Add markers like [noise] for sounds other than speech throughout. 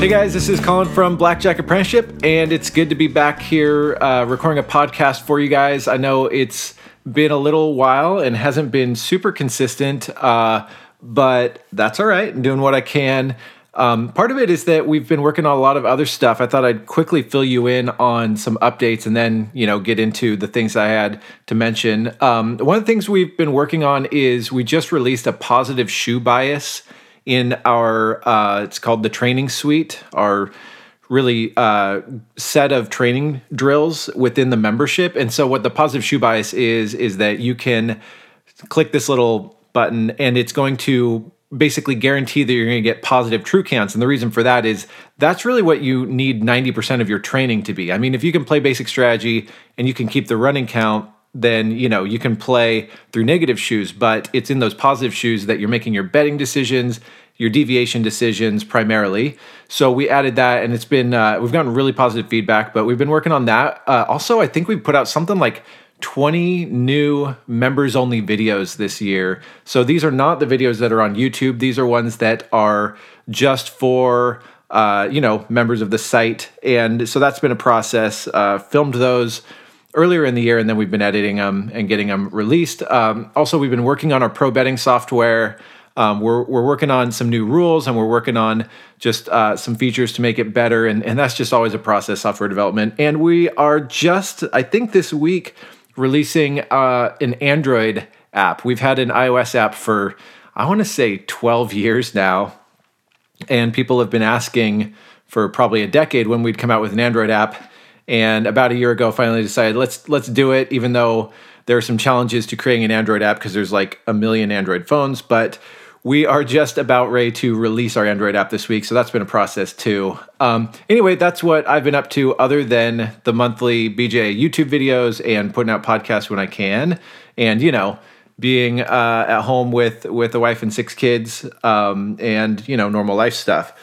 Hey guys, this is Colin from Blackjack Apprenticeship, and it's good to be back here uh, recording a podcast for you guys. I know it's been a little while and hasn't been super consistent, uh, but that's all right. I'm doing what I can. Um, part of it is that we've been working on a lot of other stuff. I thought I'd quickly fill you in on some updates and then, you know, get into the things I had to mention. Um, one of the things we've been working on is we just released a positive shoe bias in our uh, it's called the training suite our really uh, set of training drills within the membership. And so what the positive shoe bias is is that you can click this little button and it's going to basically guarantee that you're going to get positive true counts. And the reason for that is that's really what you need 90% of your training to be. I mean if you can play basic strategy and you can keep the running count then you know you can play through negative shoes but it's in those positive shoes that you're making your betting decisions your deviation decisions primarily. So we added that and it's been uh, we've gotten really positive feedback but we've been working on that. Uh, also i think we put out something like 20 new members only videos this year. So these are not the videos that are on youtube. These are ones that are just for uh, you know members of the site. And so that's been a process. Uh, filmed those earlier in the year, and then we've been editing them and getting them released. Um, also, we've been working on our pro betting software. Um, we're, we're working on some new rules and we're working on just uh, some features to make it better. And, and that's just always a process, software development. And we are just, I think this week, releasing uh, an Android app. We've had an iOS app for, I want to say, 12 years now. And people have been asking for probably a decade when we'd come out with an Android app and about a year ago finally decided let's let's do it even though there are some challenges to creating an android app because there's like a million android phones but we are just about ready to release our android app this week so that's been a process too. Um, anyway that's what i've been up to other than the monthly bj youtube videos and putting out podcasts when i can. And you know being uh, at home with with a wife and six kids um, and you know normal life stuff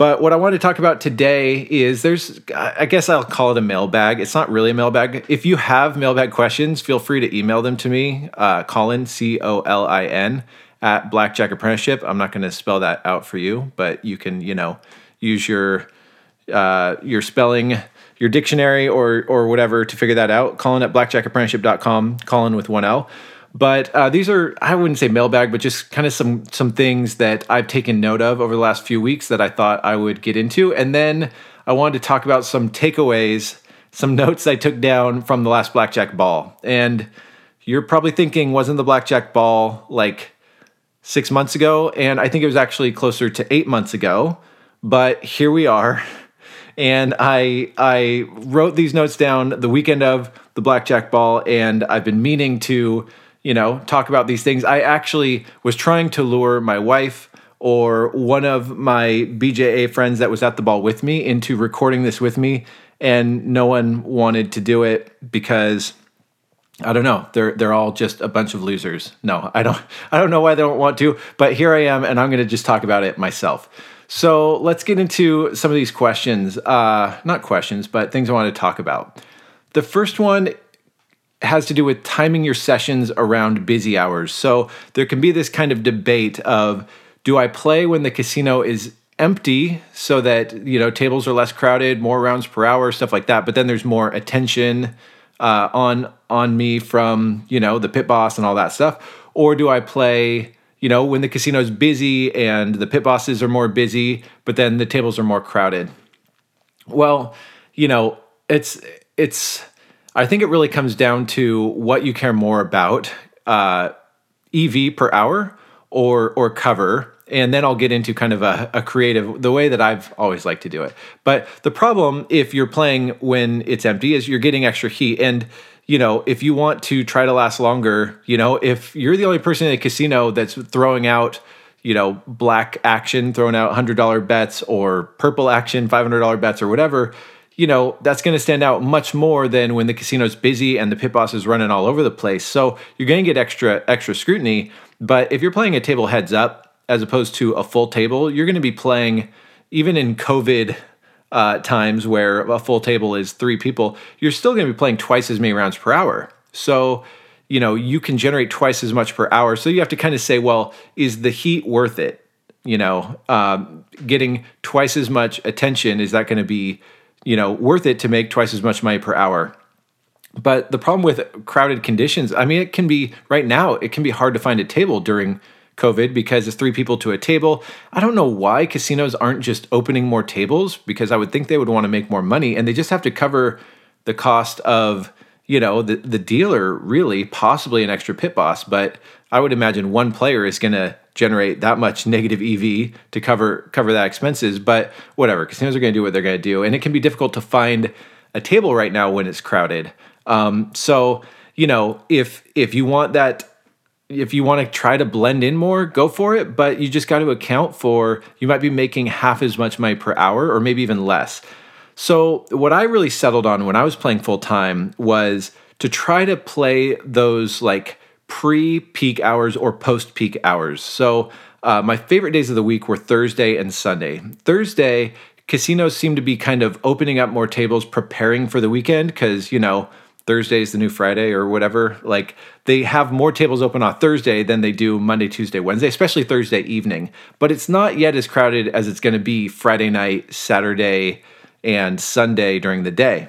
but what I want to talk about today is there's, I guess I'll call it a mailbag. It's not really a mailbag. If you have mailbag questions, feel free to email them to me, uh, Colin, C O L I N, at Blackjack Apprenticeship. I'm not going to spell that out for you, but you can, you know, use your uh, your spelling, your dictionary, or or whatever to figure that out. Colin at blackjackapprenticeship.com, Colin with one L. But uh, these are I wouldn't say mailbag, but just kind of some some things that I've taken note of over the last few weeks that I thought I would get into, and then I wanted to talk about some takeaways, some [laughs] notes I took down from the last blackjack ball. And you're probably thinking, wasn't the blackjack ball like six months ago? And I think it was actually closer to eight months ago. But here we are. [laughs] And I I wrote these notes down the weekend of the blackjack ball, and I've been meaning to you know, talk about these things. I actually was trying to lure my wife or one of my BJA friends that was at the ball with me into recording this with me, and no one wanted to do it because I don't know. They're they're all just a bunch of losers. No, I don't [laughs] I don't know why they don't want to, but here I am and I'm going to just talk about it myself. So, let's get into some of these questions. Uh not questions, but things I want to talk about. The first one has to do with timing your sessions around busy hours. So there can be this kind of debate of do I play when the casino is empty so that you know tables are less crowded, more rounds per hour, stuff like that. But then there's more attention uh, on on me from you know the pit boss and all that stuff. Or do I play you know when the casino is busy and the pit bosses are more busy, but then the tables are more crowded? Well, you know it's it's I think it really comes down to what you care more about uh, EV per hour or or cover. And then I'll get into kind of a, a creative, the way that I've always liked to do it. But the problem, if you're playing when it's empty, is you're getting extra heat. And you know, if you want to try to last longer, you know, if you're the only person in a casino that's throwing out, you know, black action, throwing out $100 bets or purple action, $500 bets or whatever, you know, that's going to stand out much more than when the casino's busy and the pit boss is running all over the place. So you're going to get extra extra scrutiny. But if you're playing a table heads up as opposed to a full table, you're going to be playing even in COVID uh, times where a full table is three people. You're still going to be playing twice as many rounds per hour. So you know you can generate twice as much per hour. So you have to kind of say, well, is the heat worth it? you know, um, getting twice as much attention, is that going to be, you know, worth it to make twice as much money per hour? But the problem with crowded conditions, I mean, it can be right now, it can be hard to find a table during COVID because it's three people to a table. I don't know why casinos aren't just opening more tables because I would think they would want to make more money and they just have to cover the cost of, you know, the, the dealer, really, possibly an extra pit boss. But I would imagine one player is going to generate that much negative EV to cover cover that expenses. But whatever, casinos are going to do what they're going to do, and it can be difficult to find a table right now when it's crowded. Um, so you know, if if you want that if you want to try to blend in more, go for it. But you just got to account for you might be making half as much money per hour or maybe even less. So, what I really settled on when I was playing full time was to try to play those like pre peak hours or post peak hours. So, uh, my favorite days of the week were Thursday and Sunday. Thursday, casinos seem to be kind of opening up more tables, preparing for the weekend because, you know, Thursday is the new Friday or whatever. Like they have more tables open on Thursday than they do Monday, Tuesday, Wednesday, especially Thursday evening. But it's not yet as crowded as it's going to be Friday night, Saturday, and Sunday during the day.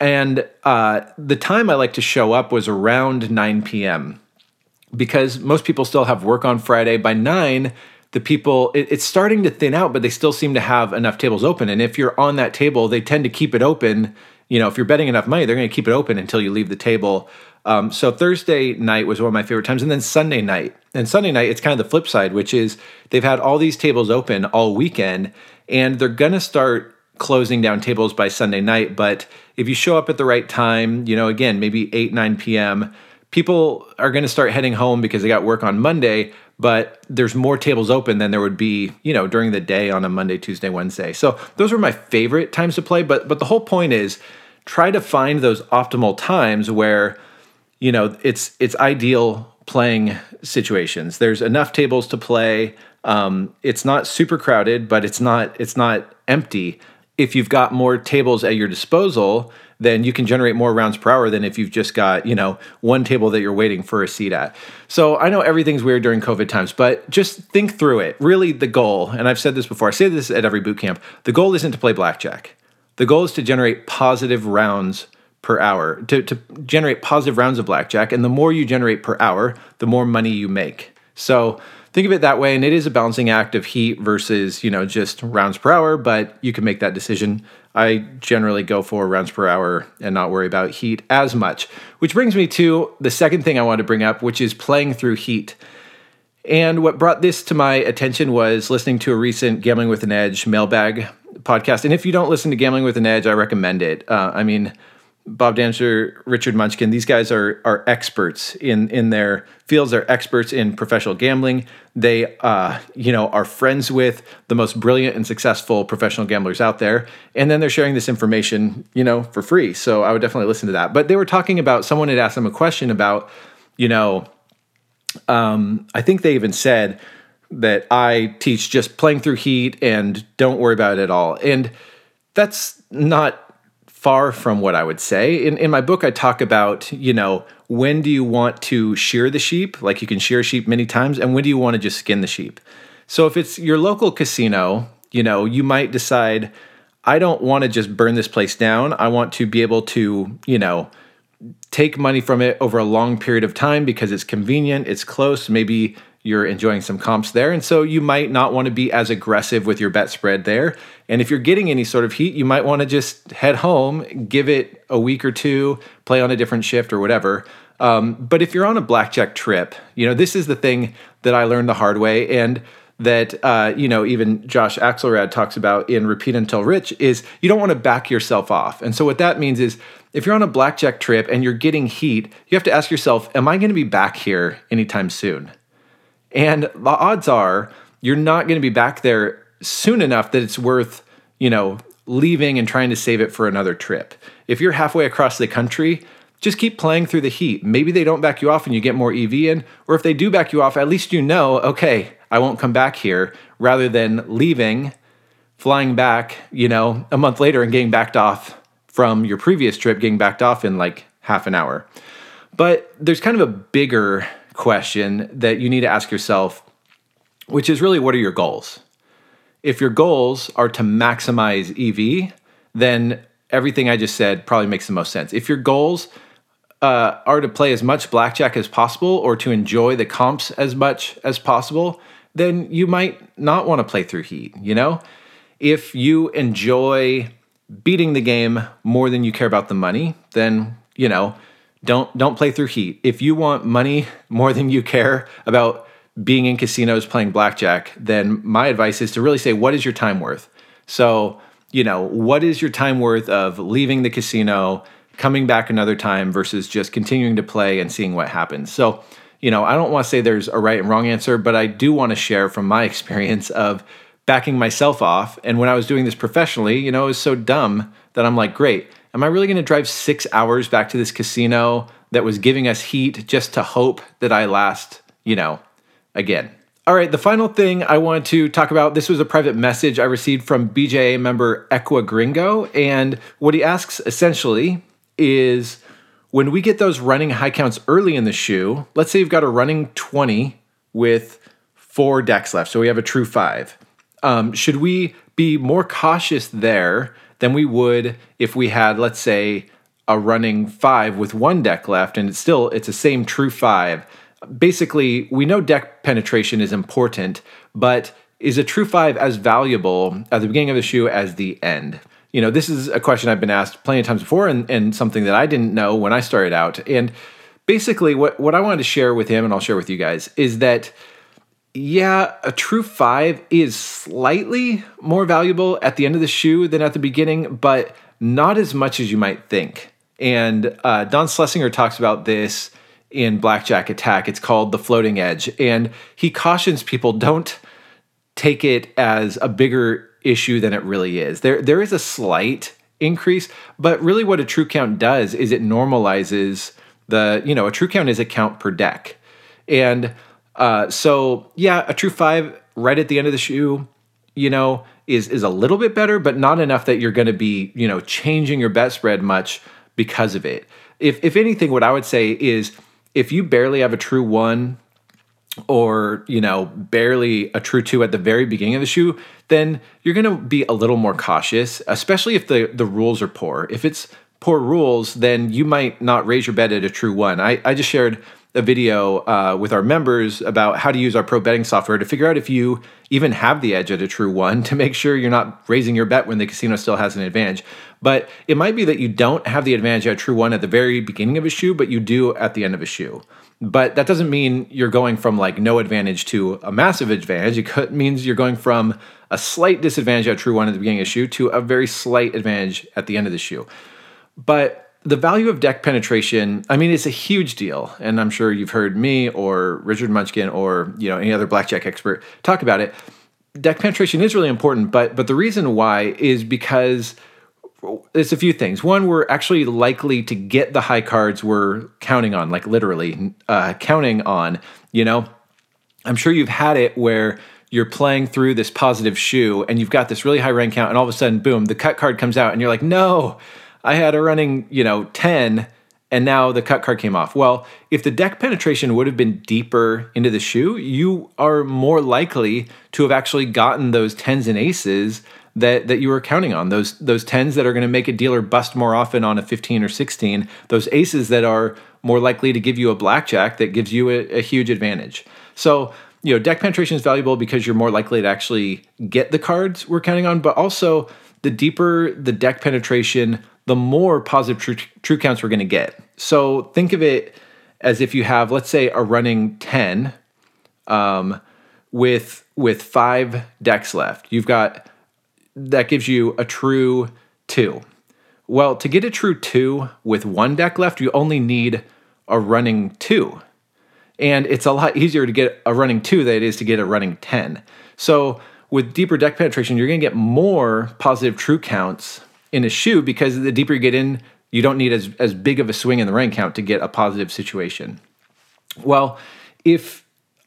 And uh, the time I like to show up was around 9 p.m. because most people still have work on Friday. By 9, the people, it, it's starting to thin out, but they still seem to have enough tables open. And if you're on that table, they tend to keep it open you know, if you're betting enough money, they're going to keep it open until you leave the table. Um, so Thursday night was one of my favorite times, and then Sunday night. And Sunday night, it's kind of the flip side, which is they've had all these tables open all weekend, and they're going to start closing down tables by Sunday night. But if you show up at the right time, you know, again, maybe 8, 9 p.m., people are going to start heading home because they got work on Monday, but there's more tables open than there would be, you know, during the day on a Monday, Tuesday, Wednesday. So those were my favorite times to play. But but the whole point is try to find those optimal times where, you know, it's it's ideal playing situations. There's enough tables to play. Um, it's not super crowded, but it's not it's not empty. If you've got more tables at your disposal, then you can generate more rounds per hour than if you've just got, you know, one table that you're waiting for a seat at. So I know everything's weird during COVID times, but just think through it. Really, the goal, and I've said this before, I say this at every boot camp the goal isn't to play blackjack. The goal is to generate positive rounds per hour, to, to generate positive rounds of blackjack. And the more you generate per hour, the more money you make. So think of it that way. And it is a balancing act of heat versus, you know, just rounds per hour, but you can make that decision I generally go for rounds per hour and not worry about heat as much. Which brings me to the second thing I want to bring up, which is playing through heat. And what brought this to my attention was listening to a recent Gambling with an Edge mailbag podcast. And if you don't listen to Gambling with an Edge, I recommend it. Uh, I mean, Bob Dancer, Richard Munchkin, these guys are are experts in in their fields. They're experts in professional gambling. They, uh, you know, are friends with the most brilliant and successful professional gamblers out there, and then they're sharing this information, you know, for free. So I would definitely listen to that. But they were talking about someone had asked them a question about, you know, um, I think they even said that I teach just playing through heat and don't worry about it at all, and that's not far from what I would say. In in my book I talk about, you know, when do you want to shear the sheep? Like you can shear sheep many times and when do you want to just skin the sheep? So if it's your local casino, you know, you might decide I don't want to just burn this place down. I want to be able to, you know, take money from it over a long period of time because it's convenient, it's close, maybe you're enjoying some comps there. And so you might not want to be as aggressive with your bet spread there. And if you're getting any sort of heat, you might want to just head home, give it a week or two, play on a different shift or whatever. Um, but if you're on a blackjack trip, you know, this is the thing that I learned the hard way. And that uh, you know even Josh Axelrad talks about in Repeat Until Rich is you don't want to back yourself off. And so what that means is if you're on a blackjack trip and you're getting heat, you have to ask yourself, am I going to be back here anytime soon? And the odds are you're not going to be back there soon enough that it's worth, you know, leaving and trying to save it for another trip. If you're halfway across the country, just keep playing through the heat. Maybe they don't back you off and you get more EV in, or if they do back you off, at least you know, okay, I won't come back here rather than leaving, flying back, you know, a month later and getting backed off from your previous trip, getting backed off in like half an hour. But there's kind of a bigger question that you need to ask yourself which is really what are your goals? If your goals are to maximize EV, then everything I just said probably makes the most sense. If your goals uh, are to play as much blackjack as possible or to enjoy the comps as much as possible, then you might not want to play through heat, you know? If you enjoy beating the game more than you care about the money, then, you know, don't don't play through heat. If you want money more than you care about being in casinos playing blackjack, then my advice is to really say what is your time worth? So, you know, what is your time worth of leaving the casino, coming back another time versus just continuing to play and seeing what happens. So, you know, I don't want to say there's a right and wrong answer, but I do want to share from my [laughs] experience of backing myself off. And when I was doing this professionally, you know, it was so dumb that I'm like, great, am I really going to drive six hours back to this casino that was giving us heat just to hope that I last, you know, again? All right, the final thing I want to talk about this was a private message I received from BJA member Equa Gringo. And what he asks essentially is when we get those running high counts early in the shoe, let's say you've got a running 20 with four decks left, so we have a true five. Um, should we be more cautious there than we would if we had, let's say, a running five with one deck left and it's still it's the same true five? Basically, we know deck penetration is important, but is a true five as valuable at the beginning of the shoe as the end? you know, this is a question I've been asked plenty of times before and, and something that I didn't know when I started out. And basically, what, what I wanted to share with him and I'll share with you guys is that, yeah, a true five is slightly more valuable at the end of the shoe than at the beginning, but not as much as you might think. And uh, Don Schlesinger talks about this in Blackjack Attack. It's called The Floating Edge. And he cautions people don't take it as a bigger issue than it really is. There there is a slight increase, but really what a true count does is it normalizes the, you know, a true count is a count per deck. And uh, so yeah, a true five right at the end of the shoe, you know, is is a little bit better, but not enough that you're going to be, you know, changing your bet spread much because of it. If if anything, what I would say is if you barely have a true one or you know barely a true two at the very beginning of the shoe then you're going to be a little more cautious especially if the the rules are poor if it's poor rules then you might not raise your bet at a true one i, I just shared a video uh, with our members about how to use our pro betting software to figure out if you even have the edge at a true one to make sure you're not raising your bet when the casino still has an advantage but it might be that you don't have the advantage at a true one at the very beginning of a shoe but you do at the end of a shoe but that doesn't mean you're going from like no advantage to a massive advantage. It means you're going from a slight disadvantage at true one at the beginning of the shoe to a very slight advantage at the end of the shoe. But the value of deck penetration, I mean, it's a huge deal. And I'm sure you've heard me or Richard Munchkin or you know any other blackjack expert talk about it. Deck penetration is really important, but but the reason why is because it's a few things. One, we're actually likely to get the high cards we're counting on, like literally uh, counting on. You know, I'm sure you've had it where you're playing through this positive shoe and you've got this really high rank count, and all of a sudden, boom, the cut card comes out, and you're like, no, I had a running, you know, 10, and now the cut card came off. Well, if the deck penetration would have been deeper into the shoe, you are more likely to have actually gotten those tens and aces that that you were counting on. Those those tens that are going to make a dealer bust more often on a 15 or 16 those aces that are more likely to give you a blackjack that gives you a, a huge advantage. So you know deck penetration is valuable because you're more likely to actually get the cards we're counting on but also the deeper the deck penetration the more positive true, true counts we're going to get so think of it as if you have let's say a running 10 um, with with five decks left you've got that gives you a true two. Well, to get a true two with one deck left, you only need a running two. And it's a lot easier to get a running two than it is to get a running 10. So, with deeper deck penetration, you're going to get more positive true counts in a shoe because the deeper you get in, you don't need as, as big of a swing in the rank count to get a positive situation. Well, if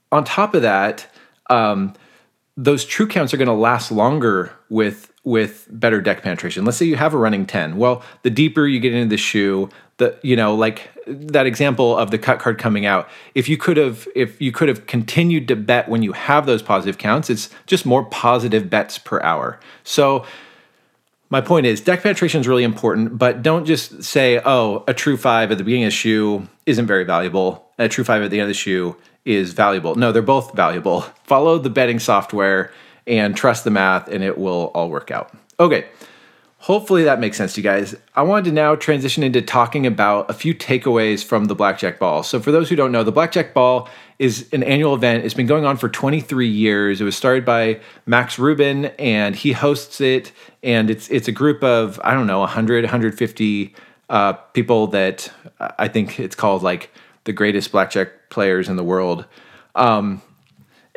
on top of that, um, those true counts are going to last longer with with better deck penetration. Let's say you have a running 10. Well, the deeper you get into the shoe, the you know like that example of the cut card coming out if you could have if you could have continued to bet when you have those positive counts it's just more positive bets per hour so my point is deck penetration is really important but don't just say oh a true five at the beginning of the shoe isn't very valuable. A true five at the end of the shoe is valuable. No they're both valuable. Follow the betting software and trust the math and it will all work out. Okay Hopefully that makes sense to you guys. I wanted to now transition into talking about a few takeaways from the Blackjack Ball. So, for those who don't know, the Blackjack Ball is an annual event. It's been going on for 23 years. It was started by Max Rubin, and he hosts it. And it's it's a group of I don't know 100, 150 uh, people that I think it's called like the greatest blackjack players in the world. Um,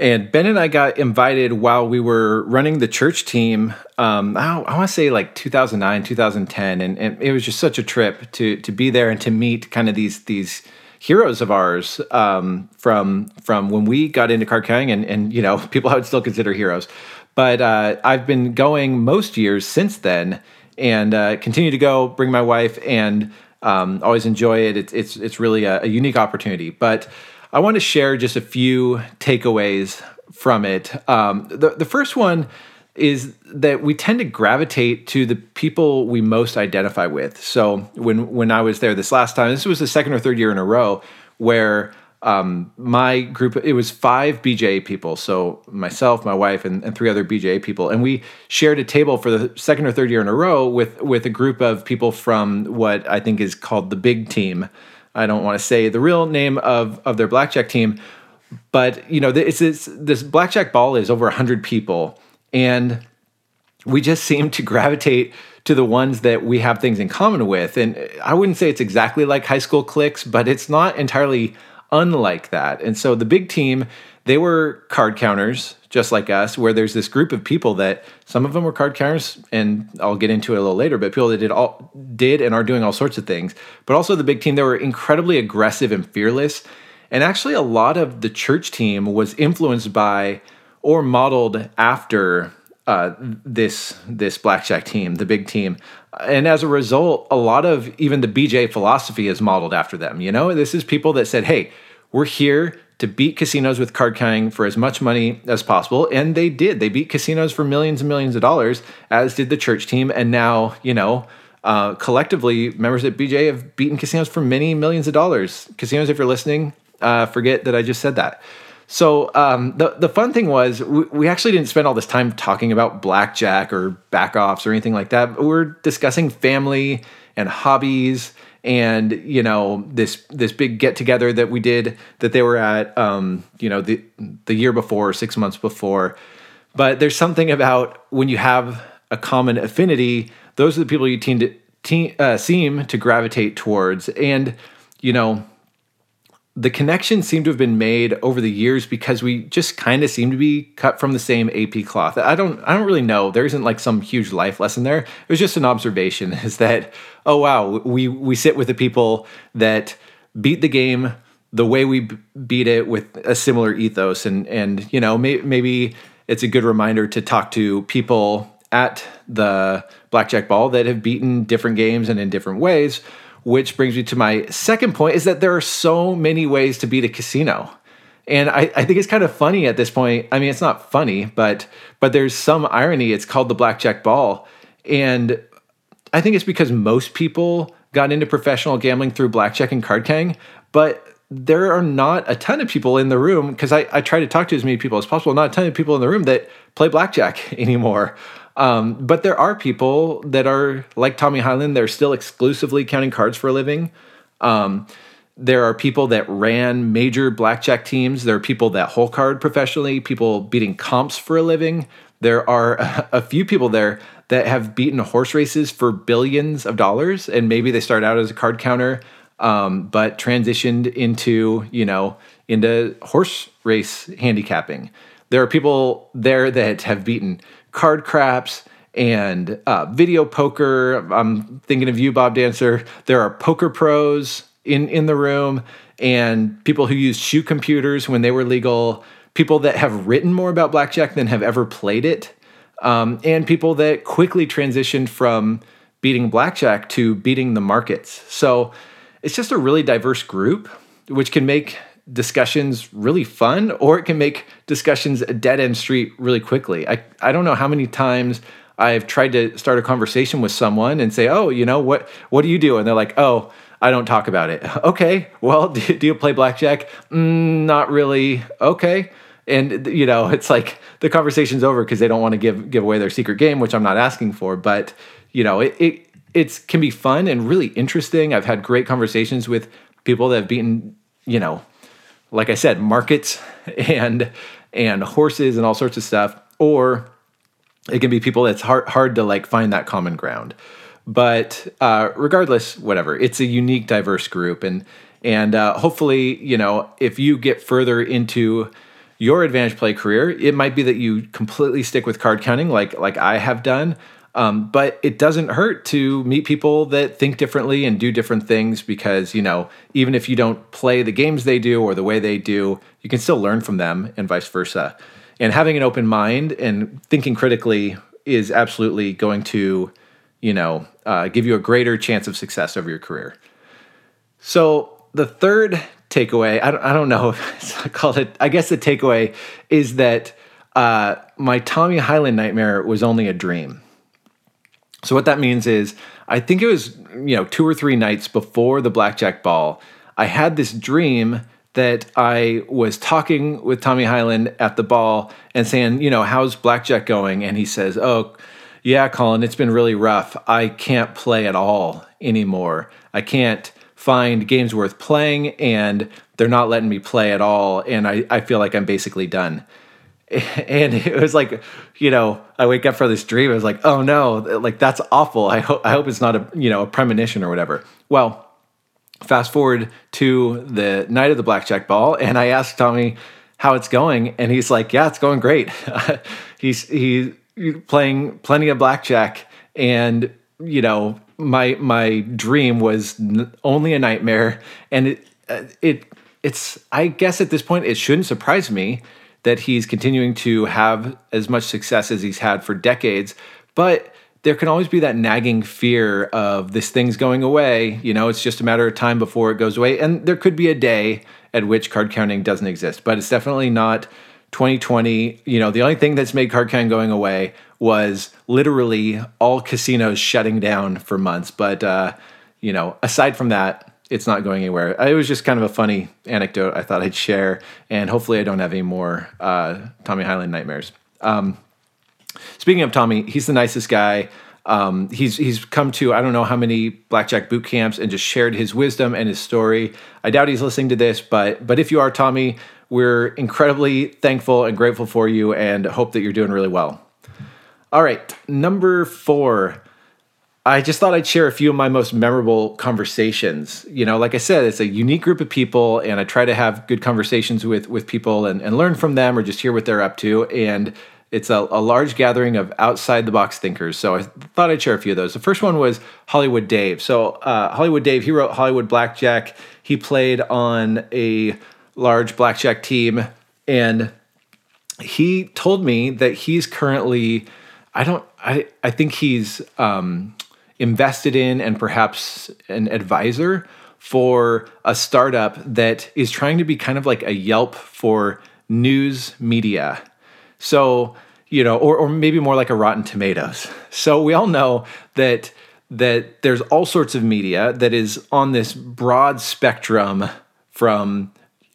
and Ben and I got invited while we were running the church team. Um, I, I want to say like 2009, 2010, and, and, it was just such a trip to to be there and to meet kind of these these heroes of ours um, from from when we got into card counting, and and you know [laughs] people I would still consider heroes. But uh, I've been going most years since then, and uh, continue to go. Bring my wife, and um, always enjoy it. It's it's it's really a, a unique opportunity, but. I want to share just a few takeaways from it. Um, the, the first one is that we tend to gravitate to the people we most identify with. So when when I was there this last time, this was the second or third year in a row where um, my group it was five BJA people, so myself, my wife, and, and three other BJA people, and we shared a table for the second or third year in a row with with a group of people from what I think is called the big team. I don't want to say the real name of of their blackjack team, but you know, it's, it's this blackjack ball is over hundred people, and we just seem to gravitate to the ones that we have things in common with. And I wouldn't say it's exactly like high school cliques, but it's not entirely unlike that. And so the big team, they were card counters, just like us, where there's this group of people that some of them were card counters, and I'll get into it a little later, but people that did all did and are doing all sorts of things. But also the big team, they were incredibly aggressive and fearless. And actually a lot of the church team was influenced by or modeled after uh, this this blackjack team, the big team, and as a result, a lot of even the BJ philosophy is modeled after them. You know, this is people that said, "Hey, we're here to beat casinos with card counting for as much money as possible," and they did. They beat casinos for millions and millions of dollars, as did the church team, and now you know. Uh, collectively, members at BJ have beaten casinos for many millions of dollars. Casinos, if you're listening, uh, forget that I just said that. So um, the the fun thing was we, we, actually didn't spend all this time talking about blackjack or back offs or anything like that. we're discussing family and hobbies and you know this this big get together that we did that they were at um, you know the the year before six months before. But there's something about when you have a common affinity; those are the people you tend to te- uh, seem to gravitate towards, and you know the connection seemed to have been made over the years because we just kind of seem to be cut from the same AP cloth. I don't I don't really know. There isn't like some huge life lesson there. It was just an observation [laughs] is that oh wow, we we sit with the people that beat the game the way we beat it with a similar ethos and and you know may, maybe it's a good reminder to talk to people at the blackjack ball that have beaten different games and in different ways which brings me to my second point is that there are so many ways to beat a casino. And I, I think it's kind of funny at this point. I mean, it's not funny, but but there's some irony. It's called the blackjack ball. And I think it's because most people got into professional gambling through blackjack and card counting, but there are not a ton of people in the room because I, I try to talk to as many people as possible, not a ton of people in the room that play blackjack [laughs] anymore. Um, but there are people that are like Tommy Hyland, they're still exclusively counting cards for a living. Um, there are people that ran major blackjack teams. There are people that hole card professionally, people beating comps for a living. There are a, [laughs] a few people there that have beaten horse races for billions of dollars, and maybe they started out as a card counter, um, but transitioned into you know into horse race handicapping. There are people there that have beaten card craps and uh, video poker. I'm thinking of you, Bob Dancer. There are poker pros in in the room and people who use shoe computers when they were legal. People that have written more about blackjack than have ever played it, um, and people that quickly transitioned from beating blackjack to beating the markets. So it's just a really diverse group, which can make discussions really fun or it can make discussions a dead end street really quickly. I, I don't know how many times I've tried to start a conversation with someone and say, "Oh, you know what? What do you do?" And they're like, "Oh, I don't talk about it." [laughs] okay, well, [laughs] do, do you play blackjack? Mm, not really. Okay, and you know, it's like the conversation's over because they don't want to give give away their secret game, which I'm not asking for. But you know, it, it it's can be fun and really interesting. I've had great conversations with people that have beaten, you know, like I said, markets and and horses and all sorts of stuff, or it can be people that's hard hard to like find that common ground. But uh, regardless, whatever, it's a unique, diverse group, and and uh, hopefully, you know, if you get further into your advantage play career, it might be that you completely stick with card counting, like like I have done. Um, but it doesn't hurt to meet people that think differently and do different things because, you know, even if you don't play the games they do or the way they do, you can still learn from them and vice versa. And having an open mind and thinking critically is absolutely going to you know uh, give you a greater chance of success over your career. So the third takeaway i don't, I don't know [laughs] if i called it i guess the takeaway is that uh, my tommy hyland nightmare was only a dream so what that means is i think it was you know two or three nights before the blackjack ball i had this dream that I was talking with Tommy Hyland at the ball and saying, you know, how's blackjack going? And he says, oh, yeah, Colin, it's been really rough. I can't play at all anymore. I can't find games worth playing, and they're not letting me play at all. And I, I feel like I'm basically done. [laughs] And it was like, you know, I wake up from this dream. I was like, oh no, like that's awful. I hope I hope it's not a you know a premonition or whatever. Well, fast forward to the night of the blackjack ball, and I asked Tommy how it's going, and he's like, "Yeah, it's going great. [laughs] he's he playing plenty of blackjack, and you know, my my dream was only a nightmare, and it uh, it it's I guess at this point it shouldn't surprise me." That he's continuing to have as much success as he's had for decades, but there can always be that nagging fear of this thing's going away. You know, it's just a matter of time before it goes away. And there could be a day at which card counting doesn't exist, but it's definitely not 2020. You know, the only thing that's made card counting going away was literally all casinos shutting down for months. But, uh, you know, aside from that, it's not going anywhere. It was just kind of a funny anecdote I thought I'd share. And hopefully I don't have any more uh, Tommy Hyland nightmares. Um, Speaking of Tommy, he's the nicest guy. Um, he's he's come to I don't know how many blackjack boot camps and just shared his wisdom and his story. I doubt he's listening to this, but but if you are Tommy, we're incredibly thankful and grateful for you, and hope that you're doing really well. All right, number four. I just thought I'd share a few of my most memorable conversations. You know, like I said, it's a unique group of people, and I try to have good conversations with with people and, and learn from them or just hear what they're up to. And it's a, a large gathering of outside the box thinkers. So I thought I'd share a few of those. The first one was Hollywood Dave. So uh, Hollywood Dave, he wrote Hollywood Blackjack. He played on a large blackjack team, and he told me that he's currently, I don't, I, I think he's um, invested in and perhaps an advisor for a startup that is trying to be kind of like a Yelp for news media. So, you know, or, or maybe more like a Rotten Tomatoes. So we all know that that there's all sorts of media that is on this broad spectrum from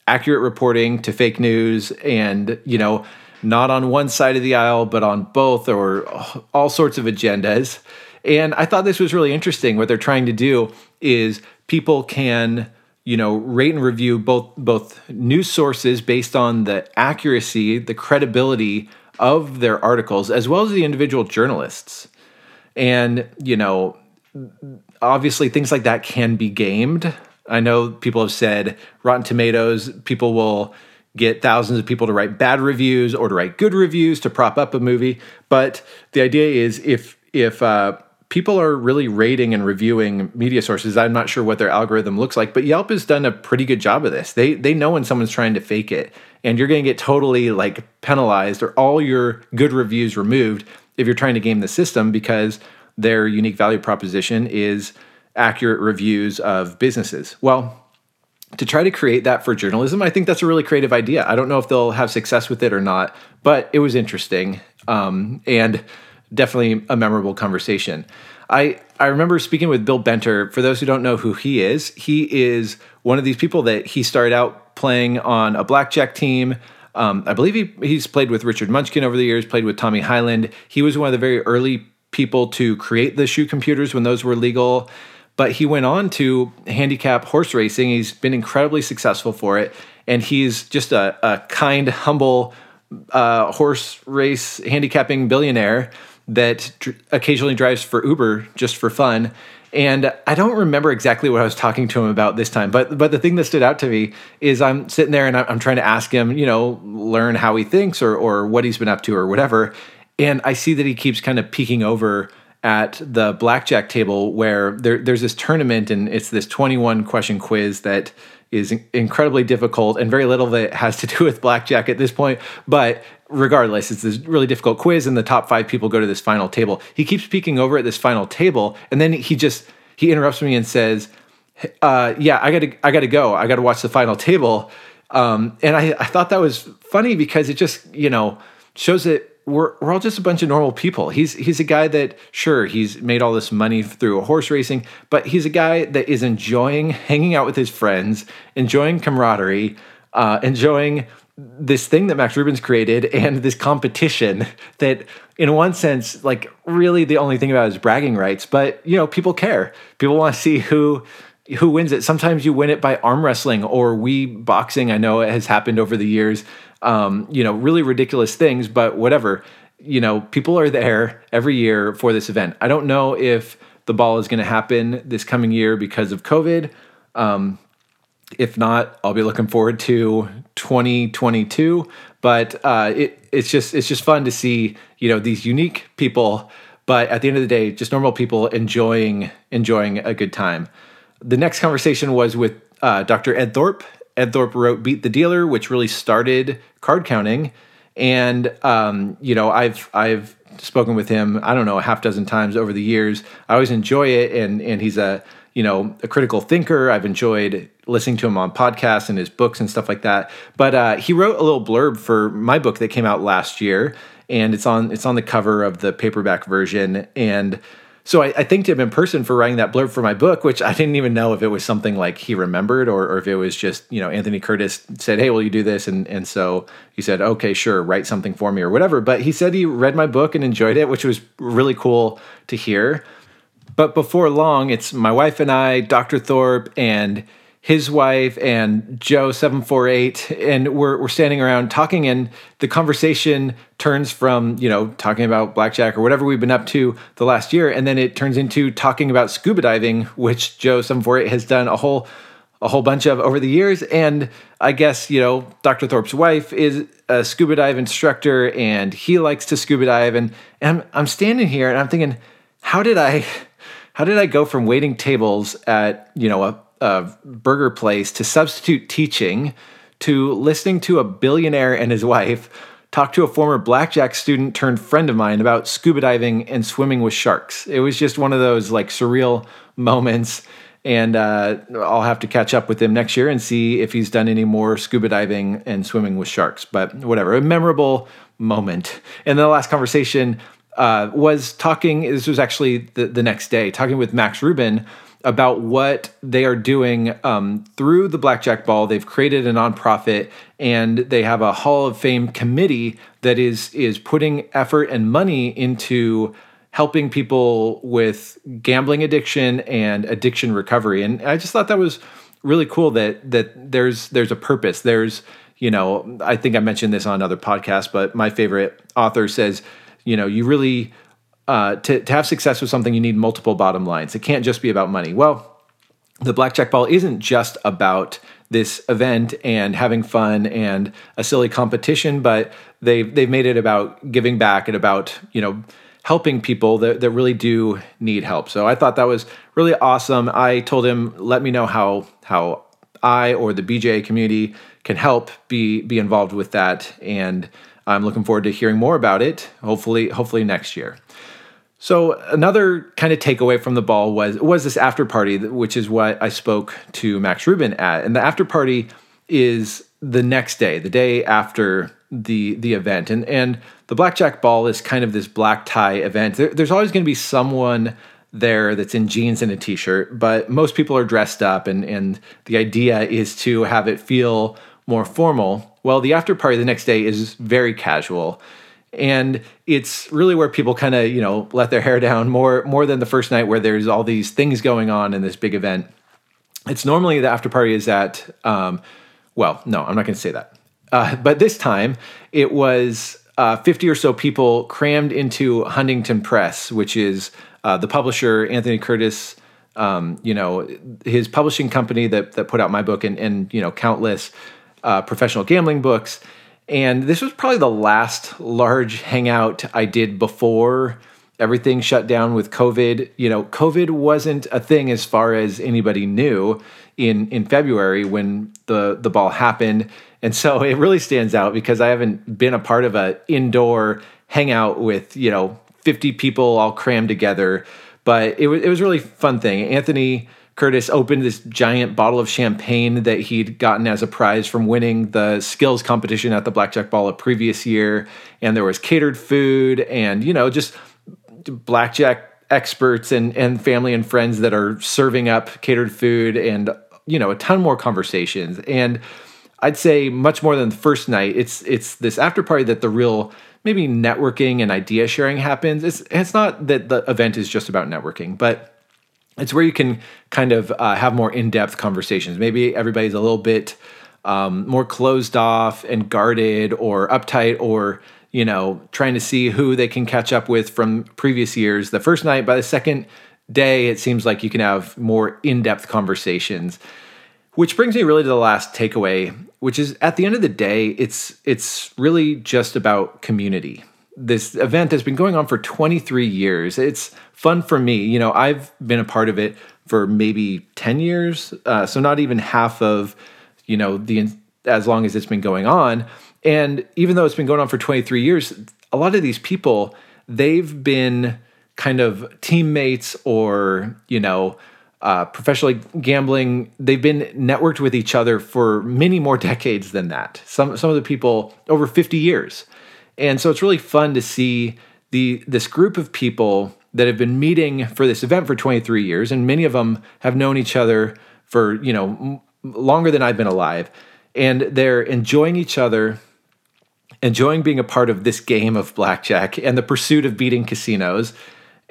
accurate reporting to fake news and, you know, not on one side of the aisle, but on both, or all sorts of agendas. And I thought this was really interesting. What they're trying to do is people can you know rate and review both both news sources based on the accuracy the credibility of their articles as well as the individual journalists. And you know obviously things like that can be gamed. I know people have said rotten tomatoes people will get thousands of people to write bad reviews or to write good reviews to prop up a movie. But the idea is if if uh, people are really rating and reviewing media sources. I'm not sure what their algorithm looks like, but Yelp has done a pretty good job of this. They they know when someone's trying to fake it, and you're going to get totally like penalized or all your good reviews removed if you're trying to game the system because their unique value proposition is accurate reviews of businesses. Well, to try to create that for journalism, I think that's a really creative idea. I don't know if they'll have success with it or not, but it was interesting um, and definitely a memorable conversation. I, I remember speaking with Bill Benter. For those who don't know who he is, he is one of these people that he started out playing on a blackjack team. Um, I believe he, he's played with Richard Munchkin over the years, played with Tommy Hyland. He was one of the very early people to create the shoe computers when those were legal. But he went on to handicap horse racing. He's been incredibly successful for it. And he's just a, a kind, humble uh, horse race handicapping billionaire that dr- occasionally drives for Uber just for fun. And I don't remember exactly what I was talking to him about this time, but but the thing that stood out to me is I'm sitting there and I'm trying to ask him, you know, learn how he thinks or or what he's been up to or whatever. And I see that he keeps kind of peeking over at the blackjack table where there, there's this tournament and it's this 21 question quiz that is incredibly difficult and very little that has to do with blackjack at this point. But regardless, it's this really difficult quiz, and the top five people go to this final table. He keeps peeking over at this final table, and then he just he interrupts me and says, uh, "Yeah, I gotta I gotta go. I gotta watch the final table." Um, and I, I thought that was funny because it just you know shows that we're we're all just a bunch of normal people. He's he's a guy that sure he's made all this money through horse racing, but he's a guy that is enjoying hanging out with his friends, enjoying camaraderie, uh, enjoying this thing that Max Rubin's created and this competition that in one sense like really the only thing about is bragging rights but you know people care. People want to see who who wins it. Sometimes you win it by arm wrestling or Wii boxing. I know it has happened over the years um, you know, really ridiculous things, but whatever. You know, people are there every year for this event. I don't know if the ball is going to happen this coming year because of COVID. Um, if not, I'll be looking forward to 2022. But uh, it, it's just it's just fun to see you know these unique people, but at the end of the day, just normal people enjoying enjoying a good time. The next conversation was with uh, Dr. Ed Thorp, Ed Thorp wrote Beat the Dealer, which really started card counting. And um, you know, I've I've spoken with him, I don't know, a half dozen times over the years. I always enjoy it and and he's a you know a critical thinker. I've enjoyed listening to him on podcasts and his books and stuff like that. But uh, he wrote a little blurb for my book that came out last year, and it's on it's on the cover of the paperback version. And so I, I, thanked him in person for writing that blurb for my book, which I didn't even know if it was something like he remembered or, or if it was just, you know, Anthony Curtis said, Hey, will you do this? And, and so he said, okay, sure, write something for me or whatever. But he said he read my book and enjoyed it, which was really cool to hear. But before long, it's my wife and I, Dr. Thorp, and his wife and Joe seven four eight, and we're we're standing around talking, and the conversation turns from you know talking about blackjack or whatever we've been up to the last year, and then it turns into talking about scuba diving, which Joe seven four eight has done a whole a whole bunch of over the years, and I guess you know Dr. Thorp's wife is a scuba dive instructor, and he likes to scuba dive, and, and I'm, I'm standing here and I'm thinking, how did I how did I go from waiting tables at you know a uh, burger place to substitute teaching to listening to a billionaire and his wife talk to a former blackjack student turned friend of mine about scuba diving and swimming with sharks. It was just one of those like surreal moments. And uh, I'll have to catch up with him next year and see if he's done any more scuba diving and swimming with sharks. But whatever, a memorable moment. And the last conversation uh, was talking, this was actually the, the next day, talking with Max Rubin about what they are doing um, through the Blackjack Ball. They've created a nonprofit and they have a Hall of Fame committee that is is putting effort and money into helping people with gambling addiction and addiction recovery. And I just thought that was really cool that that there's there's a purpose. There's you know I think I mentioned this on another podcast, but my favorite author says you know you really uh, to, to have success with something, you need multiple bottom lines. It can't just be about money. Well, the blackjack ball isn't just about this event and having fun and a silly competition, but they've they've made it about giving back and about you know helping people that, that really do need help. So I thought that was really awesome. I told him, let me know how how I or the BJA community can help be be involved with that, and I'm looking forward to hearing more about it. Hopefully, hopefully next year. So another kind of takeaway from the ball was was this after party, which is what I spoke to Max Rubin at, and the after party is the next day, the day after the the event, and and the blackjack ball is kind of this black tie event. There, there's always going to be someone there that's in jeans and a t-shirt, but most people are dressed up, and and the idea is to have it feel more formal. Well, the after party the next day is very casual and it's really where people kind of you know let their hair down more more than the first night where there's all these things going on in this big event. It's normally the after party is at um, well no i'm not going to say that. Uh, but this time it was uh, 50 or so people crammed into huntington press which is uh, the publisher anthony curtis um, you know his publishing company that, that put out my book and, and you know countless uh, professional gambling books and this was probably the last large hangout I did before everything shut down with COVID. You know, COVID wasn't a thing as far as anybody knew in in February when the the ball happened. And so [laughs] it really stands out because I haven't been a part of a indoor hangout with, you know, 50 people all crammed together. But it was it was really fun thing. Anthony Curtis opened this giant bottle of champagne that he'd gotten as a prize from winning the skills competition at the Blackjack Ball a previous year. And there was catered food and, you know, just blackjack experts and, and family and friends that are serving up catered food and, you know, a ton more conversations. And I'd say much more than the first night, it's it's this after party that the real maybe networking and idea sharing happens. It's it's not that the event is just about networking, but it's where you can kind of uh, have more in-depth conversations. Maybe everybody's a little bit um, more closed off and guarded or uptight or you know trying to see who they can catch up with from previous years. The first night by the second day it seems like you can have more in-depth conversations which brings me really to the last takeaway which is at the end of the day it's it's really just about community this event that's been going on for 23 years. It's fun for me. You know, I've been a part of it for maybe 10 years, uh, so not even half of, you know, the as long as it's been going on. And even though it's been going on for 23 years, a lot of these people, they've been kind of teammates or, you know, uh, professionally gambling, they've been networked with each other for many more [laughs] decades than that. Some some of the people over 50 years. And so it's really fun to see the this group of people that have been meeting for this event for 23 years, and many of them have known each other for you know longer than I've been alive, and they're enjoying each other, enjoying being a part of this game of blackjack and the pursuit of beating casinos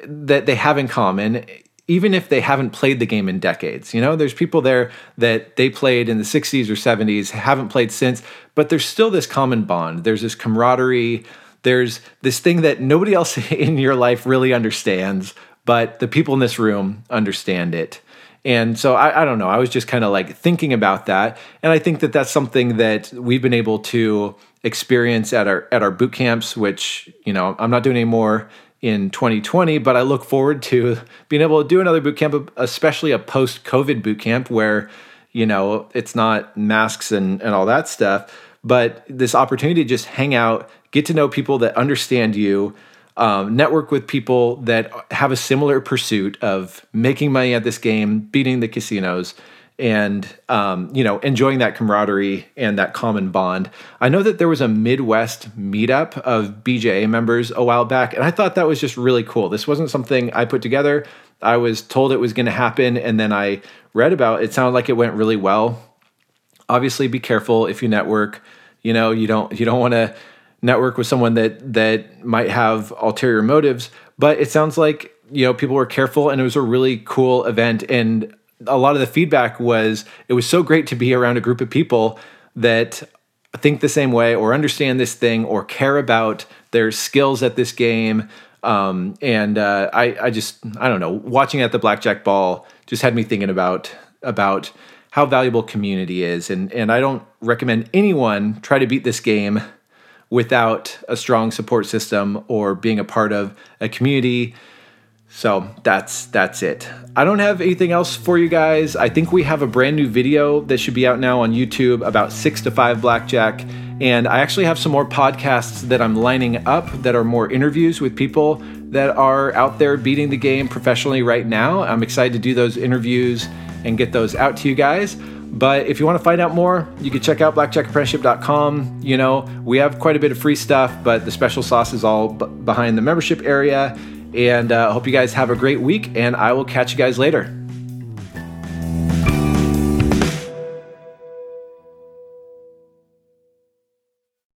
that they have in common even if they haven't played the game in decades. You know, there's people there that they played in the 60s or 70s, haven't played since, but there's still this common bond. There's this camaraderie. There's this thing that nobody else [laughs] in your life really understands, but the people in this room understand it. And so I, I don't know. I was just kind of like thinking about that, and I think that that's something that we've been able to experience at our at our boot camps. Which you know, I'm not doing any more in 2020, but I look forward to being able to do another boot camp, especially a post COVID boot camp where, you know, it's not masks and, and all that stuff, but this opportunity to just hang out, get to know people that understand you, um, network with people that have a similar pursuit of making money at this game, beating the casinos and um, you know enjoying that camaraderie and that common bond. I know that there was a midwest meetup of bja members a while back and i thought that was just really cool. This wasn't something i put together. I was told it was going to happen and then i read about it. it sounded like it went really well. Obviously be careful if you network. You know you don't you don't want to network with someone that that might have ulterior motives but it sounds like you know people were careful and it was a really cool event and a lot of the feedback was it was so great to be around a group of people that think the same way or understand this thing or care about their skills at this game. Um, and uh, I, I just, I don't know, watching at the blackjack ball just had me thinking about about how valuable community is. And and I don't recommend anyone try to beat this game without a strong support system or being a part of a community so that's that's it. I don't have anything else for you guys. I think we have a brand new video that should be out now on YouTube about 6 to 5 blackjack and I actually have some more podcasts that I'm lining up that are more interviews with people that are out there beating the game professionally right now. I'm excited to do those interviews and get those out to you guys. But if you want to find out more, you can check out blackjackapprenticeship.com. You know, we have quite a bit of free stuff, but the special sauce is all b- behind the membership area. And I uh, hope you guys have a great week, and I will catch you guys later.